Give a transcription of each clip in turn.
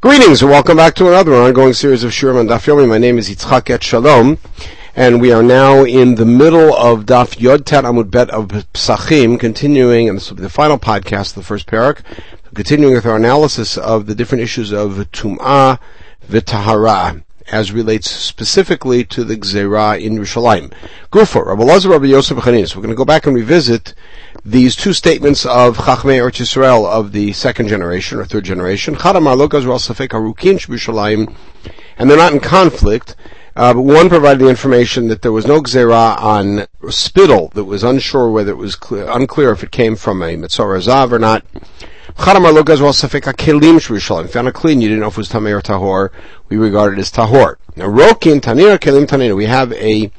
Greetings and welcome back to another ongoing series of Shurim and Daf Yomi. My name is Yitzchak Etshalom, and we are now in the middle of Daf Yod Tet Amud Bet of Psachim, continuing, and this will be the final podcast, of the first parak, continuing with our analysis of the different issues of Tum'ah V'Tahara as relates specifically to the Gzera in Yerushalayim. Gufa, Rabbi Lazar, Rabbi Yosef Chanin. So we're going to go back and revisit these two statements of Chachmei Eretz Yisrael of the second generation or third generation. And they're not in conflict. Uh, but one provided the information that there was no gzera on spittle that was unsure whether it was clear, unclear if it came from a mitzvah zav or not. Shrishalim. Found a clean, you didn't know if it was tamei or tahor. We regard it as tahor. Now rokin tanir kelim tanina. We have a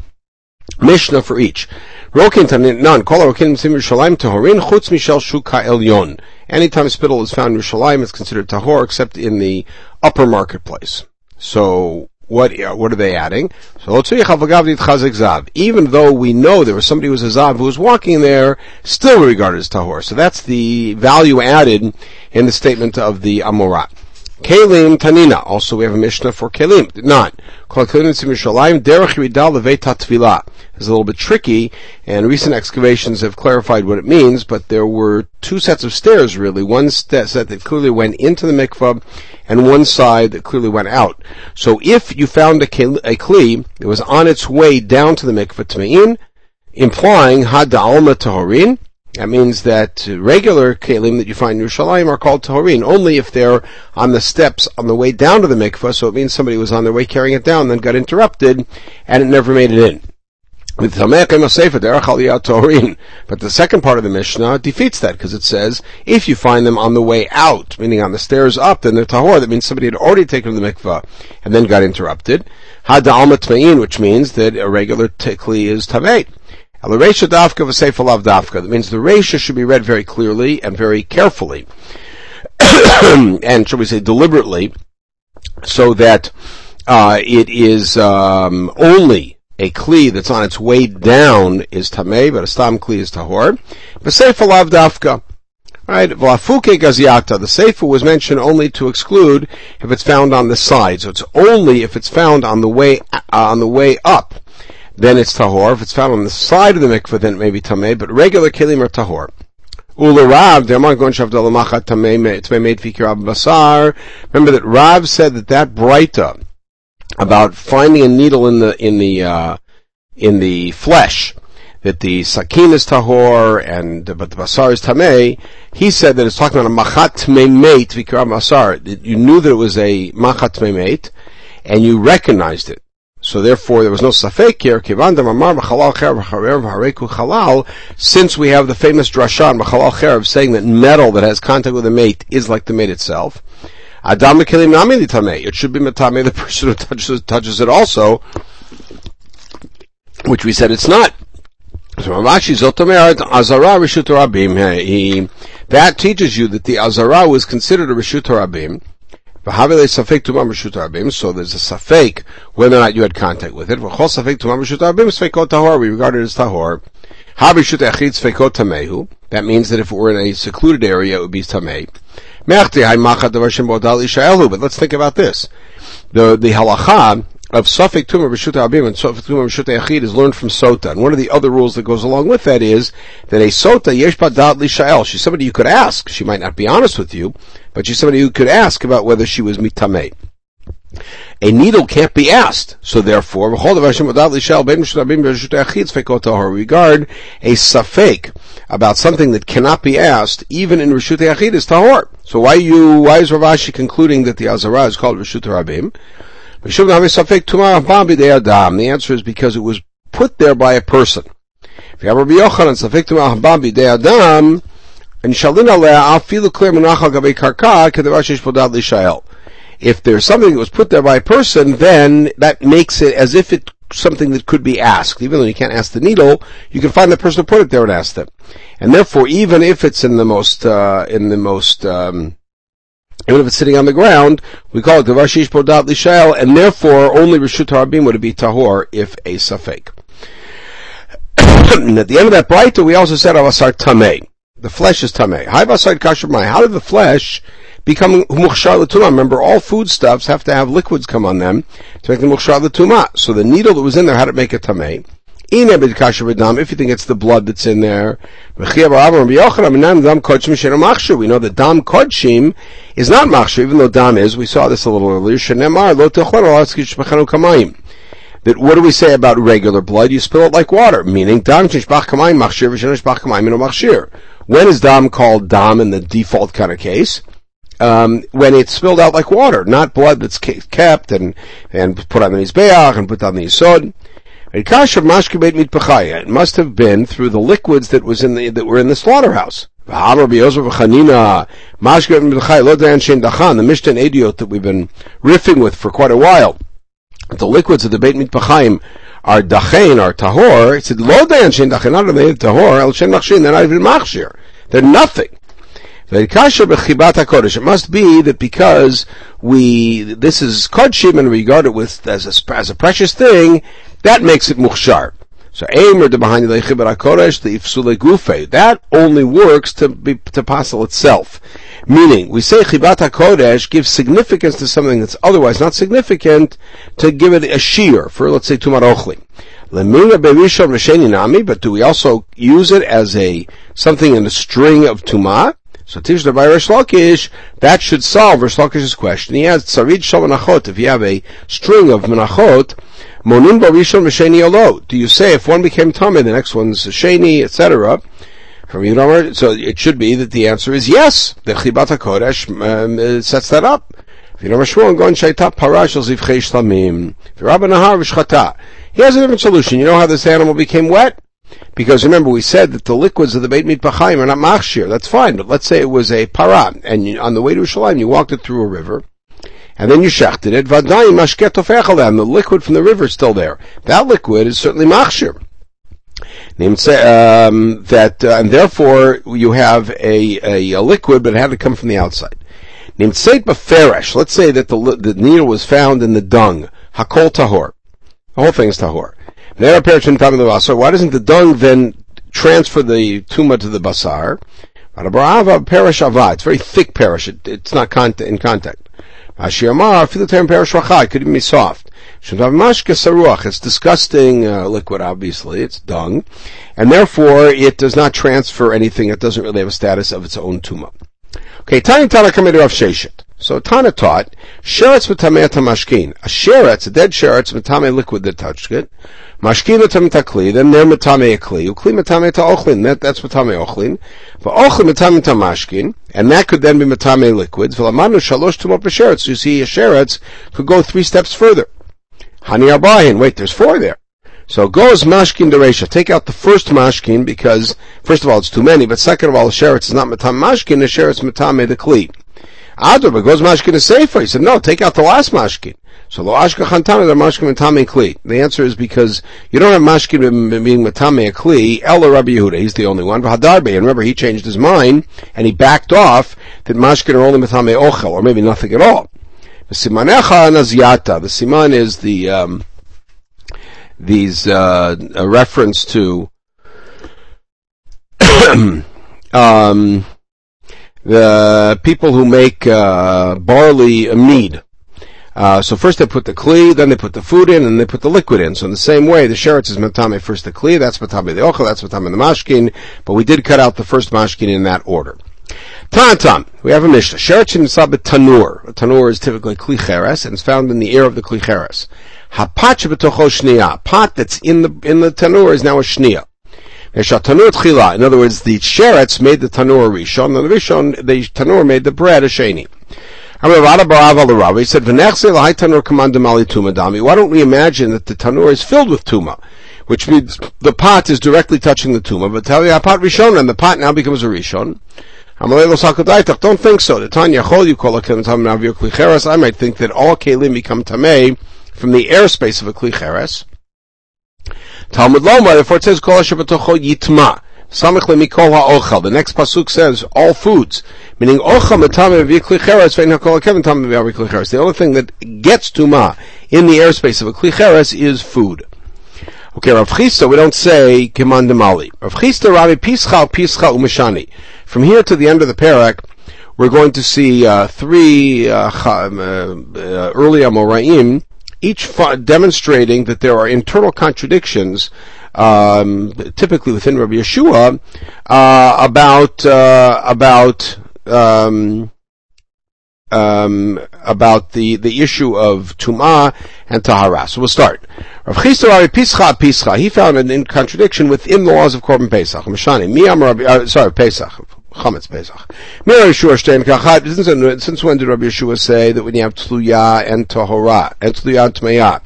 Mishnah for each. Rokin tanina none. Kol rokin tahorin chutz mishel shuka elyon. Anytime spittle is found in Yerushalayim, it's considered tahor, except in the upper marketplace. So what what are they adding? So even though we know there was somebody who was a zav who was walking there, still regarded as tahor. So that's the value added in the statement of the Amorat. Kelim Tanina. Also, we have a Mishnah for Kelim. Not. It's a little bit tricky, and recent excavations have clarified what it means, but there were two sets of stairs really. One set that clearly went into the mikvah, and one side that clearly went out. So if you found a, kli that was on its way down to the mikvah tmein, implying had alma tahorin, that means that regular kelim that you find in Yerushalayim are called tahorin only if they're on the steps on the way down to the mikvah. So it means somebody was on their way carrying it down, then got interrupted, and it never made it in. But the second part of the Mishnah defeats that because it says if you find them on the way out, meaning on the stairs up, then they're tahor. That means somebody had already taken the mikvah and then got interrupted. Had which means that a regular tikli is tavet. That means the Reisha should be read very clearly and very carefully, and shall we say deliberately, so that uh, it is um, only a kli that's on its way down is tamei, but a stam kli is tahor. V'seifa lav dafka. Right, Vlafuke gaziata. The seifa was mentioned only to exclude if it's found on the side. So it's only if it's found on the way uh, on the way up then it's tahor. If it's found on the side of the mikveh, then it may be tamei. But regular kelim are tahor. Remember that Rav said that that breita about finding a needle in the in the uh, in the flesh, that the sakin is tahor and but the basar is tamei. He said that it's talking about a machat tmei vikram basar. You knew that it was a machat tmei and you recognized it. So therefore, there was no safek here. Since we have the famous drashan machalal cherev saying that metal that has contact with the mate is like the mate itself. It should be matame the person who touches, touches it also, which we said it's not. So. That teaches you that the Azara was considered a Rishut Rabim. So there's a safek whether or not you had contact with it. We regard it as tahor. That means that if it were in a secluded area, it would be tamei. But let's think about this. The, the halacha of Safek Tumah Rishut Abim and Safek Tumah Rishut Yachid is learned from Sota. And one of the other rules that goes along with that is that a Sota Yesh Badat Lishael. She's somebody you could ask. She might not be honest with you, but she's somebody who could ask about whether she was Mitameh. A needle can't be asked, so therefore, regard a safek about something that cannot be asked, even in Rishut Yachid, is tahor. So why you, why is Rav Ashi concluding that the Azara is called Rishut Rabim? The answer is because it was put there by a person. If there's something that was put there by a person, then that makes it as if it something that could be asked. Even though you can't ask the needle, you can find the person who put it there and ask them. And therefore, even if it's in the most, uh, in the most, um, even if it's sitting on the ground, we call it the Rashish Podat Lishael, and therefore only Rishut Harabim would be Tahor if a Safek. at the end of that Braita, we also said Avasar Tameh. The flesh is Tameh. How did the flesh become mukhshar l'tumah. Remember, all foodstuffs have to have liquids come on them to make them mukhshar l'tumah. So the needle that was in there had to make it tameh. If you think it's the blood that's in there, we know that dam kodshim is not machshir, even though dam is. We saw this a little earlier. That what do we say about regular blood? You spill it like water, meaning dam machshir When is dam called dam in the default kind of case? Um, when it's spilled out like water, not blood that's kept and, and put on the mizbeach and put on the yisod. It must have been through the liquids that was in the that were in the slaughterhouse. The Mishnah Eduyot that we've been riffing with for quite a while. The liquids of the Beit Mitpachayim are dachain, are tahor. It said, lo dachain, not only tahor, el shen machshin, they're not even machshir. They're nothing. It must be that because we, this is kodshim and we regard it with, as a, as a precious thing, that makes it mukhshar. So Aimer the behind the Kodesh, the Ifsule Gufe, that only works to be, to passel itself. Meaning, we say Chibat HaKodesh gives significance to something that's otherwise not significant to give it a shear for, let's say, Tumar Ochli. But do we also use it as a, something in a string of Tumah? So Tishna by Reish Lakish, that should solve Reish Lakish's question. He has Tsarid Shal Menachot, if you have a string of Menachot, Monin Barishon Mesheni Alo. Do you say if one became Tomei, the next one's Sheni, etc.? From Yudamar, so it should be that the answer is yes. The Chibat HaKodesh um, uh, sets that up. If you know Shmuel, go and shaita parash al zivchei shlamim. If Rabbi Nahar v'shchata. He has a different solution. You know how this animal became wet? Because remember, we said that the liquids of the Beit Mitpachayim are not machshir. That's fine. But let's say it was a para, and you, on the way to Shalim, you walked it through a river, and then you shechted it. Vadayim mashket the liquid from the river is still there. That liquid is certainly machshir. Um, that uh, and therefore you have a, a, a, liquid, but it had to come from the outside. Named. Let's say that the, the needle was found in the dung. Hakol tahor. The whole thing is tahor. Why doesn't the dung then transfer the tuma to the basar? It's very thick perish. It, it's not in contact. It could even be soft. It's disgusting uh, liquid, obviously. It's dung. And therefore, it does not transfer anything. It doesn't really have a status of its own tuma. Okay, Tani Tana Kamid Rav Sheshet. So Tana taught, sheretz v'tamei tamashkin. A sheretz, a dead sheretz, v'tamei liquid that touched it. Mashkin v'tamei takli, then they're v'tamei kli. Ukli v'tamei ta'ochlin, that, that's v'tamei ochlin. V'ochlin v'tamei tamashkin, and that could then be v'tamei liquids. V'lamanu shalosh tumot b'sheretz. You see, a sheretz could go three steps further. Hani arbahin, wait, there's four there. So goes mashkin deresha. Take out the first mashkin because, first of all, it's too many, but second of all, the sheretz is not matam mashkin, the sheretz matame the kli. Adar, goes mashkin to safer. He said, no, take out the last mashkin. So lo ashka chantame the mashkin matame kli. The answer is because you don't have mashkin being matame a kli. Ella Rabbi Yehuda, he's the only one. Hadarbe, and remember he changed his mind and he backed off that mashkin are only matame ochel, or maybe nothing at all. The simanecha naziata. The siman is the um, these uh, a reference to um, the people who make uh, barley mead. Uh, so first they put the kli, then they put the food in, and they put the liquid in. So in the same way, the sheretz is matame first the kli, that's matame the ochel, that's matame the mashkin, but we did cut out the first mashkin in that order. Tantam, we have a Mishnah. Sheretz sabit tanur. A tanur is typically kli cheres, and it's found in the ear of the kli cheres. Hapat shebetocho shniya. Pot that's in the in the tanur is now a shniya. In other words, the sheretz made the tanur rishon, and the rishon, the tanur made the bread a sheni. He said, Why don't we imagine that the tanur is filled with tuma? Which means the pot is directly touching the tuma, but tell you pot rishon, and the pot now becomes a rishon. Don't think so. The Tanya Chol you call I might think that all kelim become tamei from the airspace of a klicheres. Talmud Lomar, therefore it says, Kol Yitma. Samech lemikol ha'ochel. The next pasuk says all foods, meaning ochel matame v'klicheres ve'in hakol kevin tame v'klicheres. The only thing that gets tuma in the airspace of a klicheres is food. Okay, Rav Chisda, we don't say Kiman Demali. Rav Chisda, Rabbi Pischal, Pischal, Umashani. From here to the end of the parak, we're going to see uh, three uh, um, uh, early Amoraim, each demonstrating that there are internal contradictions, um, typically within Rabbi Yeshua, uh, about uh, about um, um, about the, the issue of Tum'ah and Tahara. So we'll start. Rav Chisda Pischa Pischa, he found an in contradiction within the laws of Korban Pesach. Mishani, Miyam Rabbi, uh, sorry, Pesach. Chametz Pesach. Since, since when did Rabbi Yeshua say that when you have Tluya and Tahora, and Tluya and Tmeya,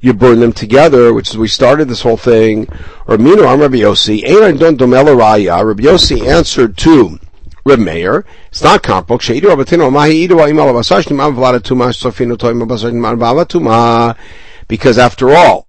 you burn them together, which is we started this whole thing. Or Minu Am Rabbi Yossi, Ein Don Domela Raya, Rabbi Yossi answered to Reb Meir, it's not comparable. Sheidu Rabatino Mahi Idu Imal Basashnim Avlada Tuma Sofino Toim Basashnim Avlada Tuma. Because after all,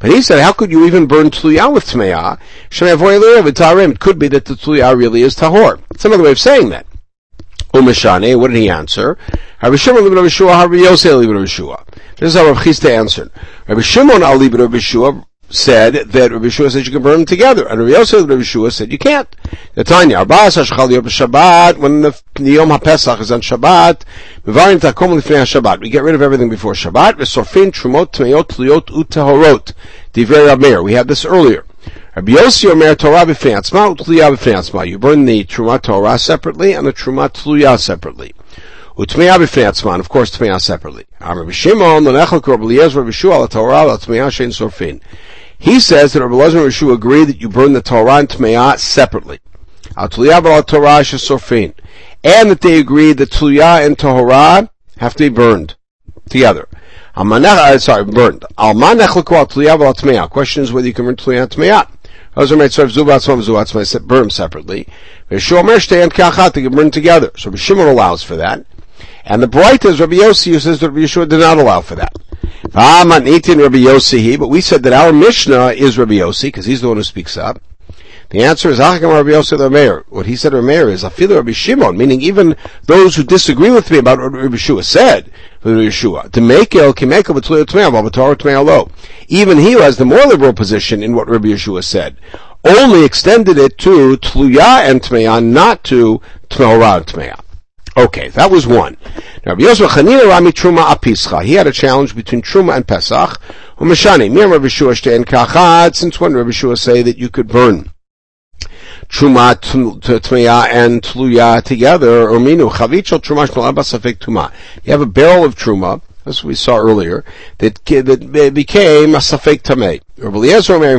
But he said, how could you even burn tluya with tmeya? It could be that the tluya really is tahor. It's another way of saying that. Umeshane, what did he answer? This is how Rabbi Chisda answered. Rabbi Shimon said that Rabbi Shua said you can burn them together, and Rabbi Yosef Rabbi Shua said you can't. The Tanya, Arba'as Hashchal Yom Shabbat, when the, Yom HaPesach is on Shabbat, Mevarim Takom Lifnei Shabbat. We get rid of everything before Shabbat, Vesorfin Trumot Tmeot Tluyot Utahorot. Divrei Rameir. We had this earlier. Rabbi Yossi Omer Torah B'fnei Atzma, Utluya B'fnei Atzma. You burn the Truma Torah separately and the Truma Tluya separately. Utmeya b'fnei atzman, of course, tmeya separately. Rabbi Shimon, l'nechel kor b'liyez Rabbi Shua, Torah, la tmeya shein sorfin. He says that Rabbi Lezer and Rishu agree that you burn the Torah and Tmeah separately. And that they agree that Tuliyah and Torah have to be burned together. Uh, sorry, burned. Question is whether you can burn Tuliyah and Tmeah. Burn them separately. They can burn together. So Shimon allows for that. And the bright is Rabbi Yossi who says that Rabbi Yeshua did not allow for that. But we said that our Mishnah is Rabbi Yossi because he's the one who speaks up. The answer is Achakam Rabbi Yossi the Meir. What he said to Meir is Afilu Rabbi Shimon, meaning even those who disagree with me about what Rabbi Yeshua said, Rabbi Yeshua, to make el kimekel lo. Even he who has the more liberal position in what Rabbi Yeshua said, only extended it to Tluya and Tmeya, not to Tmeorah and Tmeya. Okay, that was one. Now, Rabbi Yosef Chanina Rami Truma Apischa. He had a challenge between Truma and Pesach. Umeshani, Mir Rabbi Shua and Kachad. Since when Rabbi Shua say that you could burn Truma, Tmeya, and Tluya together? Uminu Chavichel Truma Shnal Abasafik Tuma. You have a barrel of Truma as we saw earlier, that, that became a safek tamei. Rabbi Eliezer. So Rabbi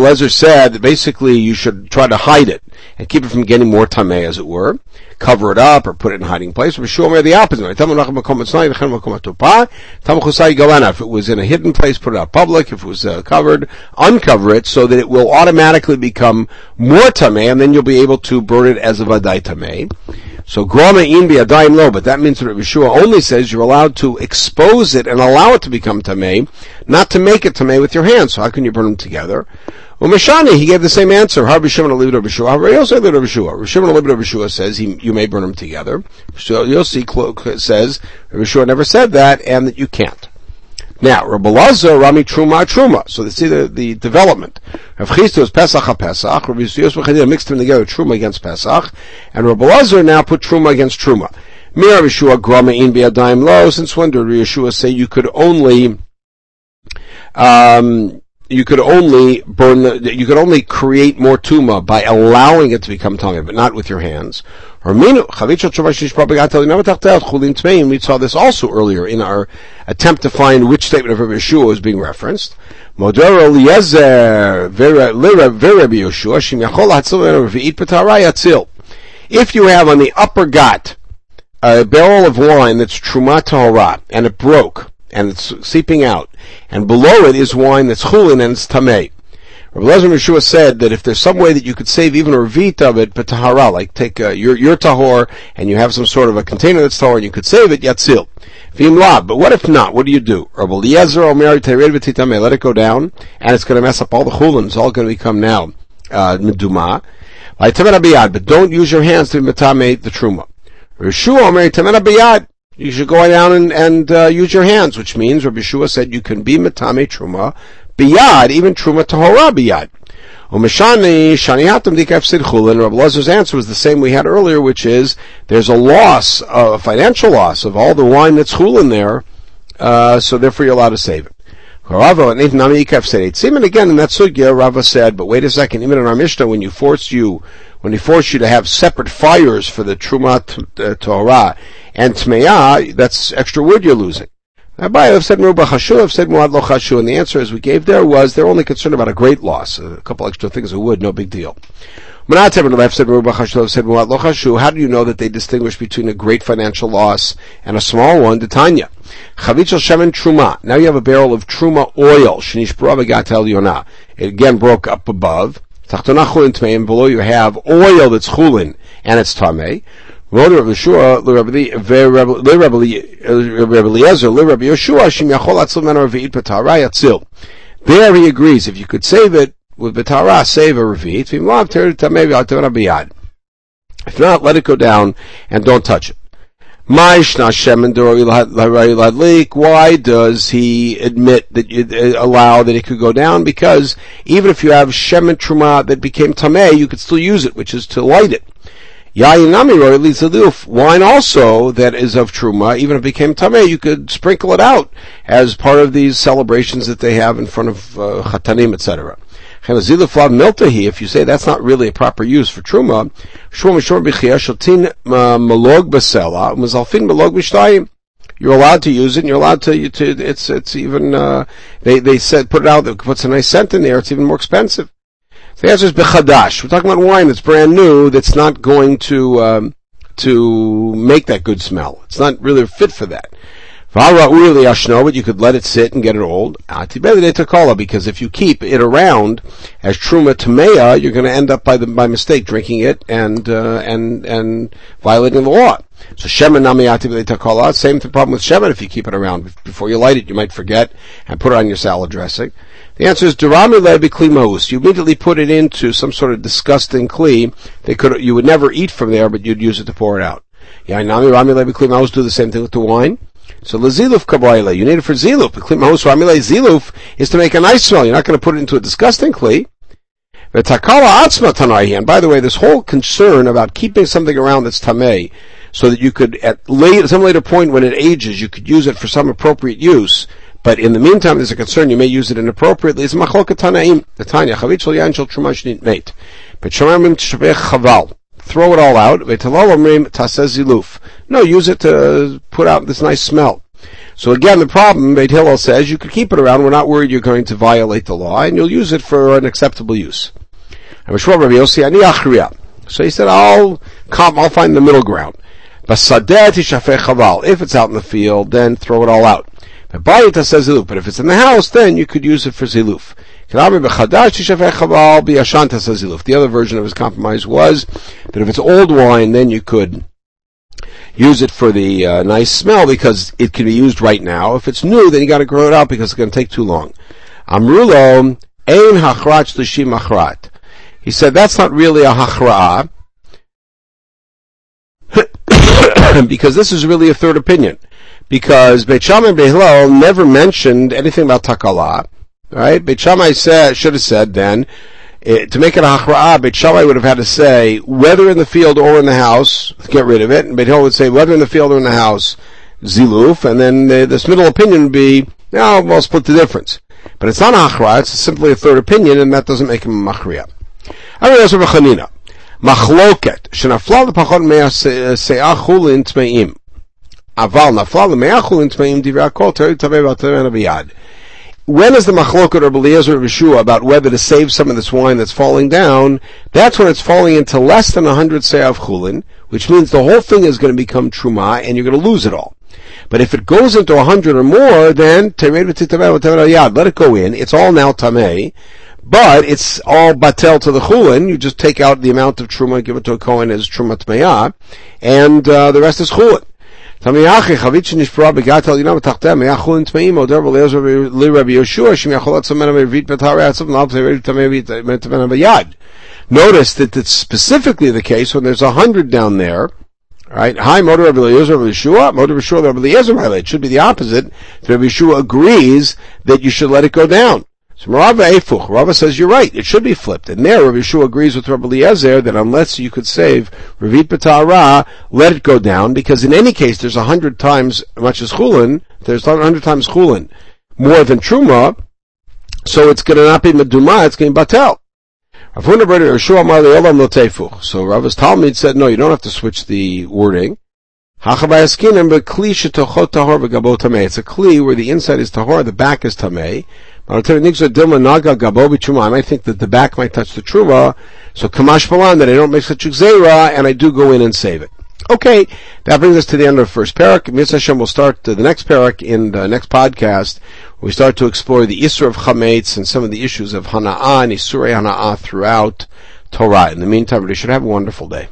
Eliezer said that basically you should try to hide it and keep it from getting more tamei, as it were. Cover it up or put it in hiding place. Rabbi Shomer the opposite. Atuprai, Tam Chusai Galana. If it was in a hidden place, put it out public. If it was uh, covered, uncover it so that it will automatically become more tamei, and then you'll be able to burn it as a vadai tamei. So grama in bi'adayim lo, but that means that Yeshua only says you're allowed to expose it and allow it to become tamei, not to make it tamei with your hands. So how can you burn them together? Umeshani, he gave the same answer. Rabbi Shimon Rabbi Yeshua. Rabbi Yosef Rabbi Yeshua. Rabbi Shimon Rabbi Yeshua says he, you may burn them together. So Yossi says Rabbi never said that, and that you can't. Now, Rabbi Lazar, Rami Truma, Truma. So they see the, the development. Rav Chisda was Pesach HaPesach, Rabbi Yosef mixed them together, Truma against Pesach, and Rabbi Lazar now put Truma against Truma. Mir Yeshua Grama in Biadayim Lo, since when did Yeshua say you could only, um, you could only burn the, you could only create more tuma by allowing it to become tummy, but not with your hands. We saw this also earlier in our attempt to find which statement of Rabbi Yeshua was being referenced. If you have on the upper gut a barrel of wine that's truma tahara and it broke and it's seeping out, and below it is wine that's chulin and it's tamei. Rabbi Lezer Yeshua said that if there's some way that you could save even a revit of it, but tahara, like take uh, your your tahor and you have some sort of a container that's tahor and you could save it, yatzil. Vim lab. But what if not? What do you do? Rabbi Eliezer Omer let it go down, and it's going to mess up all the chulin. It's all going to become now uh, meduma. But don't use your hands to metame the truma. Yeshua Omer biyad. You should go down and, and uh, use your hands, which means Rabbi Yeshua said you can be metame truma biyad, even truma tahora biyad. Umeshani shanihatam dikafsid chulin. Rabbi Lezer's answer was the same we had earlier, which is there's a loss, a financial loss of all the wine that's chulin there, uh, so therefore you're allowed to save it. Rava and said again in that sugya, Rava said, but wait a second, even in our Mishnah, when you force you, when he forced you to have separate fires for the Truma uh, Torah and Tmeah, that's extra wood you're losing. Abaye have said Merubah Chashu, have said Muad Lo Chashu, and the answer as we gave there was they're only concerned about a great loss. A couple extra things of wood, no big deal. Manatem and have said Merubah Chashu, have said Muad Lo. How do you know that they distinguish between a great financial loss and a small one? Tanya. Chavitzel Shemen Truma. Now you have a barrel of Truma oil. Gatel Yonah. It again broke up above. Tachtona Chulin Tmeim. Below you have oil that's Chulin and it's Tameh. Rabbi Yeshua, Rabbi Eliezer, Rabbi Yeshua, Shim Yachol Atzil B'Tara Yatzil. There he agrees, if you could save it with B'Tara, save a Tamei B'Yad. If not, let it go down and don't touch it. Why does he admit that you uh, allow that it could go down? Because even if you have shemen truma that became tameh, you could still use it, which is to light it. Wine also that is of truma, even if it became tameh, you could sprinkle it out as part of these celebrations that they have in front of uh, chatanim, etc. If you say that's not really a proper use for truma, you're allowed to use it, and you're allowed to, to it's, it's even, uh, they, they said, put it out, puts a nice scent in there, it's even more expensive. The answer is bechadash. We're talking about wine that's brand new, that's not going to um, to make that good smell. It's not really fit for that. You could let it sit and get it old. Because if you keep it around as truma tamea, you're going to end up by the, by mistake drinking it and uh, and and violating the law. So shemen namiyati Same problem with shemen. If you keep it around before you light it, you might forget and put it on your salad dressing. The answer is Duramile b'kli You immediately put it into some sort of disgusting kli. They could, you would never eat from there, but you'd use it to pour it out. Yeah, Yainami ramile b'kli do the same thing with the wine. So laziluf kabayla, you need it for ziluf. Ziluf is to make a nice smell. You're not going to put it into a disgusting tanaihi. And by the way, this whole concern about keeping something around that's tamei, so that you could at late, some later point when it ages, you could use it for some appropriate use. But in the meantime, there's a concern you may use it inappropriately. It's machloket tanaim. The tanya chavit shel yain shel truma mate. But shomamim tshvech chaval. Throw it all out. No, use it to put out this nice smell. So again, the problem, Beit Hillel says, you could keep it around. We're not worried you're going to violate the law, and you'll use it for an acceptable use. So he said, I'll come, I'll find the middle ground. If it's out in the field, then throw it all out. But if it's in the house, then you could use it for ziluf. The other version of his compromise was that if it's old wine, then you could use it for the uh, nice smell because it can be used right now. If it's new, then you got to grow it out because it's going to take too long. Amrulo ein hachrat l'shim achrat. He said that's not really a hachra because this is really a third opinion because Beit Shammai and Beit Hillel never mentioned anything about takala. Right? Beit Shammai said, should have said then, it, eh, to make it a hachra'ah, Beit Shammai would have had to say, whether in the field or in the house, get rid of it, and Beit Hillel would say, whether in the field or in the house, ziluf, and then the, this middle opinion would be, now we'll split the difference. But it's not a hachra'ah, it's simply a third opinion, and that doesn't make him a machriya. That's Rabbi Chanina. Machloket, shenafla l'pachot mea se'ah chulin tme'im. Aval nafla l'me'achul in tmeim divrei akol teri tamei v'atamena b'yad. When is the machloket or Beliezer or Yeshua about whether to save some of this wine that's falling down? That's when it's falling into less than a hundred se'av chulin, which means the whole thing is going to become truma and you're going to lose it all. But if it goes into a hundred or more, then let it go in. It's all now tamei. But it's all batel to the chulin. You just take out the amount of truma give it to a kohen as truma tmeya, and uh, the rest is chulin. Notice that it's specifically the case when there's a hundred down there. Right? High Motor Rabbi Eliezer Rabbi Yeshua. Motor of Yeshua Rabbi Eliezer It should be the opposite. Rabbi Yeshua agrees that you should let it go down. So Rava Efuch, Rava says you're right, it should be flipped. And there, Rabbi Yeshua agrees with Rabbi Eliezer that unless you could save Ravit B'Tara, let it go down, because in any case, there's a hundred times much as Chulin, there's a hundred times Chulin, more than Truma, so it's going to not be Meduma, it's going to be Batel. So Rava's Talmud said, no, you don't have to switch the wording. It's a kli where the inside is tahor, the back is tamei. I think that the back might touch the truma, so kamash palan that I don't make such a gzeira, and I do go in and save it. Okay, that brings us to the end of the first parak. Mitzvah Hashem will start the next parak in the next podcast. We start to explore the Isra of Chametz and some of the issues of Hana'ah and Isurei Hana'ah throughout Torah. In the meantime, we should have a wonderful day.